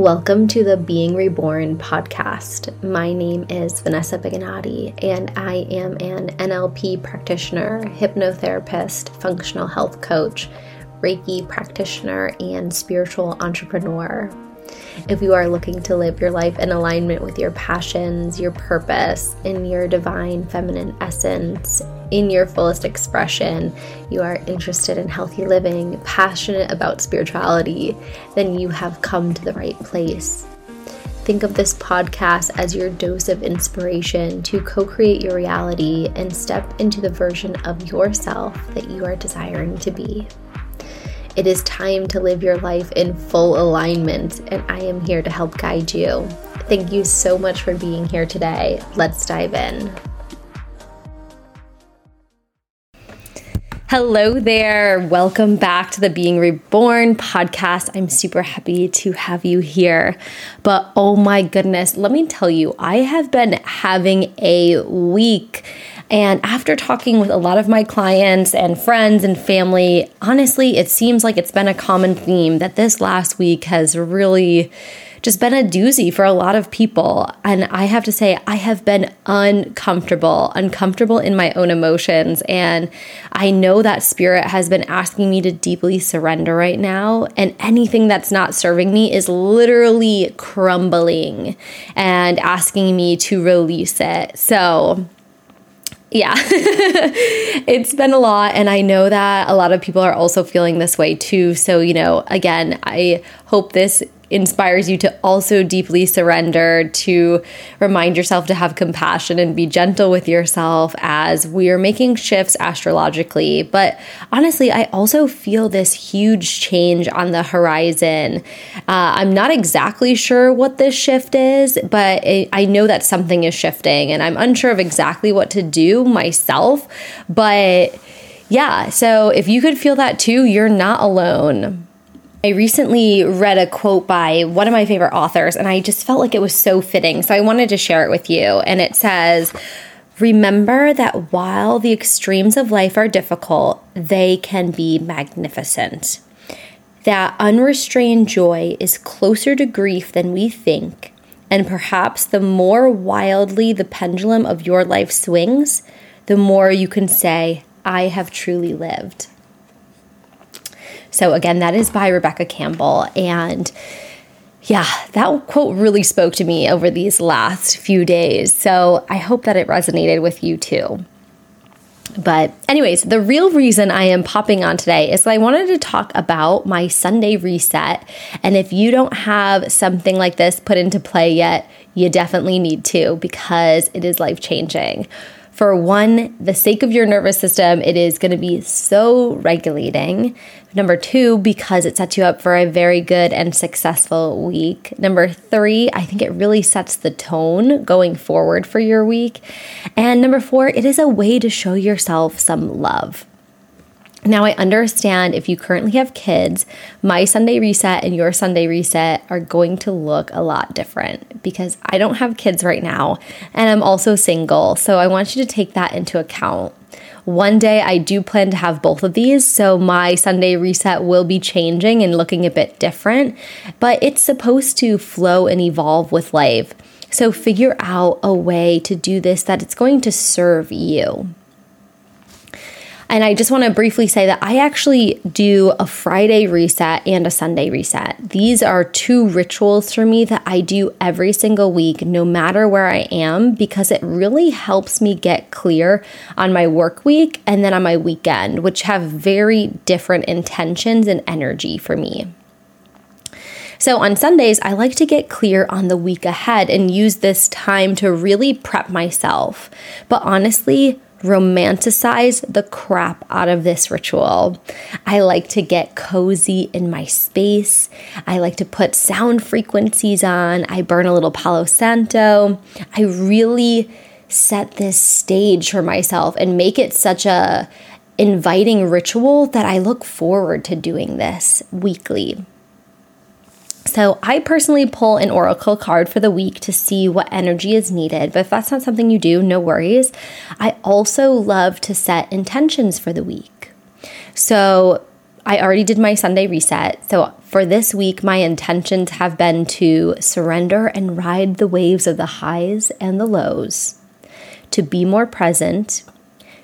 Welcome to the Being Reborn podcast. My name is Vanessa Biganati, and I am an NLP practitioner, hypnotherapist, functional health coach, Reiki practitioner, and spiritual entrepreneur. If you are looking to live your life in alignment with your passions, your purpose, in your divine feminine essence, in your fullest expression, you are interested in healthy living, passionate about spirituality, then you have come to the right place. Think of this podcast as your dose of inspiration to co create your reality and step into the version of yourself that you are desiring to be. It is time to live your life in full alignment, and I am here to help guide you. Thank you so much for being here today. Let's dive in. Hello there. Welcome back to the Being Reborn podcast. I'm super happy to have you here. But oh my goodness, let me tell you, I have been having a week and after talking with a lot of my clients and friends and family, honestly, it seems like it's been a common theme that this last week has really just been a doozy for a lot of people. And I have to say, I have been uncomfortable, uncomfortable in my own emotions. And I know that spirit has been asking me to deeply surrender right now. And anything that's not serving me is literally crumbling and asking me to release it. So, yeah, it's been a lot. And I know that a lot of people are also feeling this way too. So, you know, again, I hope this inspires you to also deeply surrender, to remind yourself to have compassion and be gentle with yourself as we are making shifts astrologically. But honestly, I also feel this huge change on the horizon. Uh, I'm not exactly sure what this shift is, but I know that something is shifting, and I'm unsure of exactly what to do myself. But yeah, so if you could feel that too, you're not alone. I recently read a quote by one of my favorite authors, and I just felt like it was so fitting. So I wanted to share it with you. And it says, Remember that while the extremes of life are difficult, they can be magnificent. That unrestrained joy is closer to grief than we think, and perhaps the more wildly the pendulum of your life swings, the more you can say, I have truly lived. So, again, that is by Rebecca Campbell. And yeah, that quote really spoke to me over these last few days. So, I hope that it resonated with you too. But, anyways, the real reason I am popping on today is that I wanted to talk about my Sunday reset. And if you don't have something like this put into play yet, you definitely need to because it is life changing. For one, the sake of your nervous system, it is going to be so regulating. Number two, because it sets you up for a very good and successful week. Number three, I think it really sets the tone going forward for your week. And number four, it is a way to show yourself some love. Now, I understand if you currently have kids, my Sunday reset and your Sunday reset are going to look a lot different because I don't have kids right now and I'm also single. So I want you to take that into account. One day I do plan to have both of these, so my Sunday reset will be changing and looking a bit different, but it's supposed to flow and evolve with life. So figure out a way to do this that it's going to serve you. And I just want to briefly say that I actually do a Friday reset and a Sunday reset. These are two rituals for me that I do every single week, no matter where I am, because it really helps me get clear on my work week and then on my weekend, which have very different intentions and energy for me. So on Sundays, I like to get clear on the week ahead and use this time to really prep myself. But honestly, romanticize the crap out of this ritual. I like to get cozy in my space. I like to put sound frequencies on. I burn a little Palo Santo. I really set this stage for myself and make it such a inviting ritual that I look forward to doing this weekly. So, I personally pull an oracle card for the week to see what energy is needed. But if that's not something you do, no worries. I also love to set intentions for the week. So, I already did my Sunday reset. So for this week, my intentions have been to surrender and ride the waves of the highs and the lows, to be more present,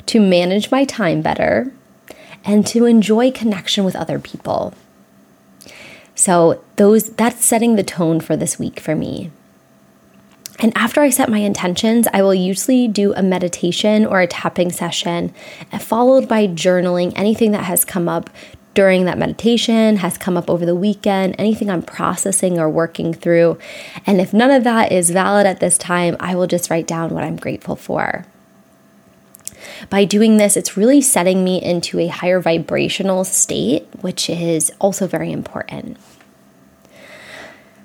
to manage my time better, and to enjoy connection with other people. So those that's setting the tone for this week for me. And after I set my intentions, I will usually do a meditation or a tapping session, eh, followed by journaling anything that has come up during that meditation, has come up over the weekend, anything I'm processing or working through. And if none of that is valid at this time, I will just write down what I'm grateful for. By doing this, it's really setting me into a higher vibrational state, which is also very important.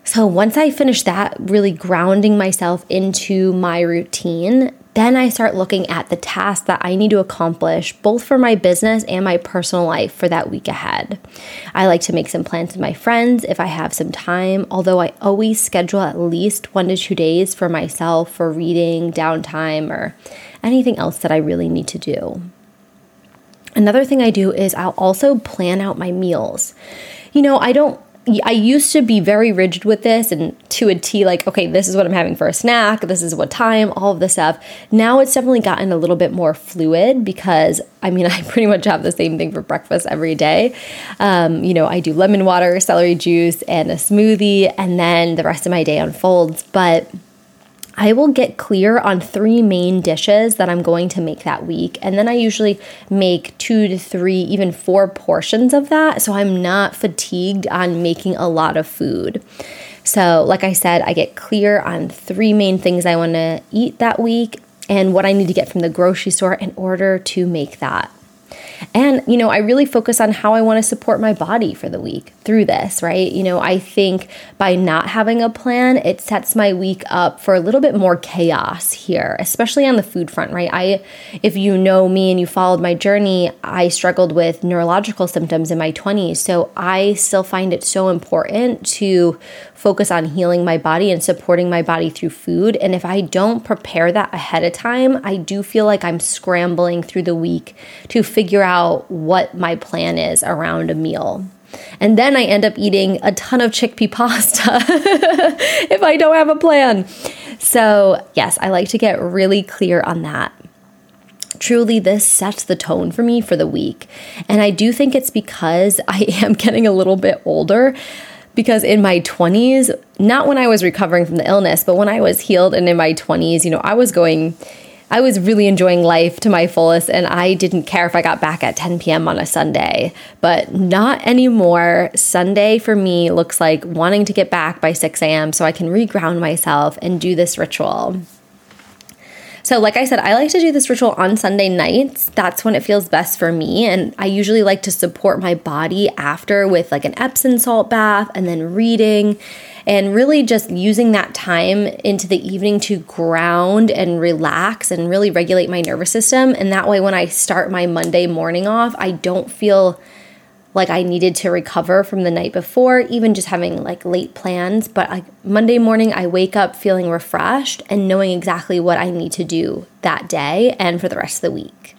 So once I finish that, really grounding myself into my routine, then I start looking at the tasks that I need to accomplish, both for my business and my personal life for that week ahead. I like to make some plans with my friends if I have some time, although I always schedule at least one to two days for myself for reading, downtime, or anything else that I really need to do. Another thing I do is I'll also plan out my meals. You know, I don't I used to be very rigid with this and to a T, like, okay, this is what I'm having for a snack, this is what time, all of this stuff. Now it's definitely gotten a little bit more fluid because I mean, I pretty much have the same thing for breakfast every day. Um, you know, I do lemon water, celery juice, and a smoothie, and then the rest of my day unfolds. But I will get clear on three main dishes that I'm going to make that week. And then I usually make two to three, even four portions of that. So I'm not fatigued on making a lot of food. So, like I said, I get clear on three main things I want to eat that week and what I need to get from the grocery store in order to make that. And, you know, I really focus on how I want to support my body for the week through this, right? You know, I think by not having a plan, it sets my week up for a little bit more chaos here, especially on the food front, right? I, if you know me and you followed my journey, I struggled with neurological symptoms in my 20s. So I still find it so important to focus on healing my body and supporting my body through food. And if I don't prepare that ahead of time, I do feel like I'm scrambling through the week to figure out what my plan is around a meal. And then I end up eating a ton of chickpea pasta if I don't have a plan. So, yes, I like to get really clear on that truly this sets the tone for me for the week. And I do think it's because I am getting a little bit older because in my 20s, not when I was recovering from the illness, but when I was healed and in my 20s, you know, I was going I was really enjoying life to my fullest, and I didn't care if I got back at 10 p.m. on a Sunday, but not anymore. Sunday for me looks like wanting to get back by 6 a.m. so I can reground myself and do this ritual. So, like I said, I like to do this ritual on Sunday nights. That's when it feels best for me. And I usually like to support my body after with like an Epsom salt bath and then reading and really just using that time into the evening to ground and relax and really regulate my nervous system. And that way, when I start my Monday morning off, I don't feel like I needed to recover from the night before, even just having like late plans. But like Monday morning, I wake up feeling refreshed and knowing exactly what I need to do that day and for the rest of the week.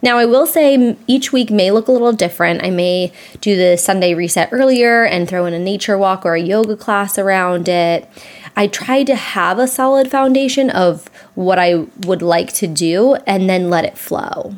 Now, I will say each week may look a little different. I may do the Sunday reset earlier and throw in a nature walk or a yoga class around it. I try to have a solid foundation of what I would like to do and then let it flow.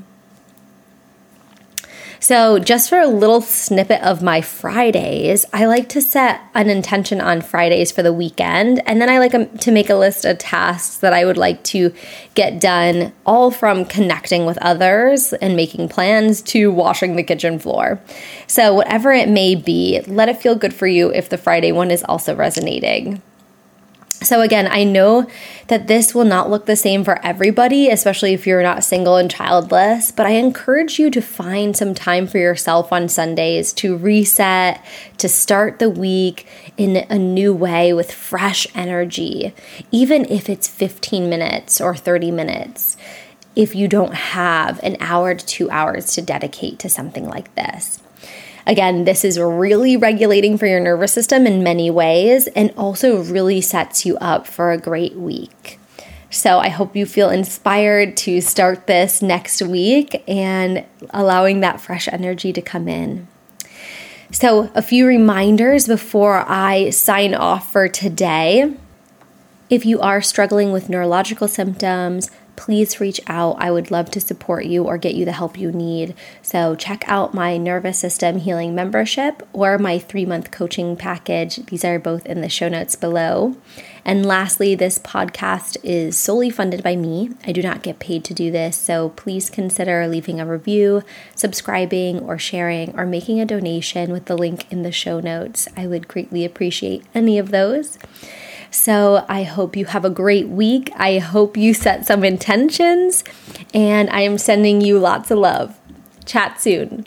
So, just for a little snippet of my Fridays, I like to set an intention on Fridays for the weekend. And then I like um, to make a list of tasks that I would like to get done, all from connecting with others and making plans to washing the kitchen floor. So, whatever it may be, let it feel good for you if the Friday one is also resonating. So, again, I know that this will not look the same for everybody, especially if you're not single and childless, but I encourage you to find some time for yourself on Sundays to reset, to start the week in a new way with fresh energy, even if it's 15 minutes or 30 minutes. If you don't have an hour to two hours to dedicate to something like this. Again, this is really regulating for your nervous system in many ways and also really sets you up for a great week. So I hope you feel inspired to start this next week and allowing that fresh energy to come in. So, a few reminders before I sign off for today. If you are struggling with neurological symptoms, please reach out. I would love to support you or get you the help you need. So, check out my nervous system healing membership or my three month coaching package. These are both in the show notes below. And lastly, this podcast is solely funded by me. I do not get paid to do this, so please consider leaving a review, subscribing, or sharing, or making a donation with the link in the show notes. I would greatly appreciate any of those. So I hope you have a great week. I hope you set some intentions, and I am sending you lots of love. Chat soon.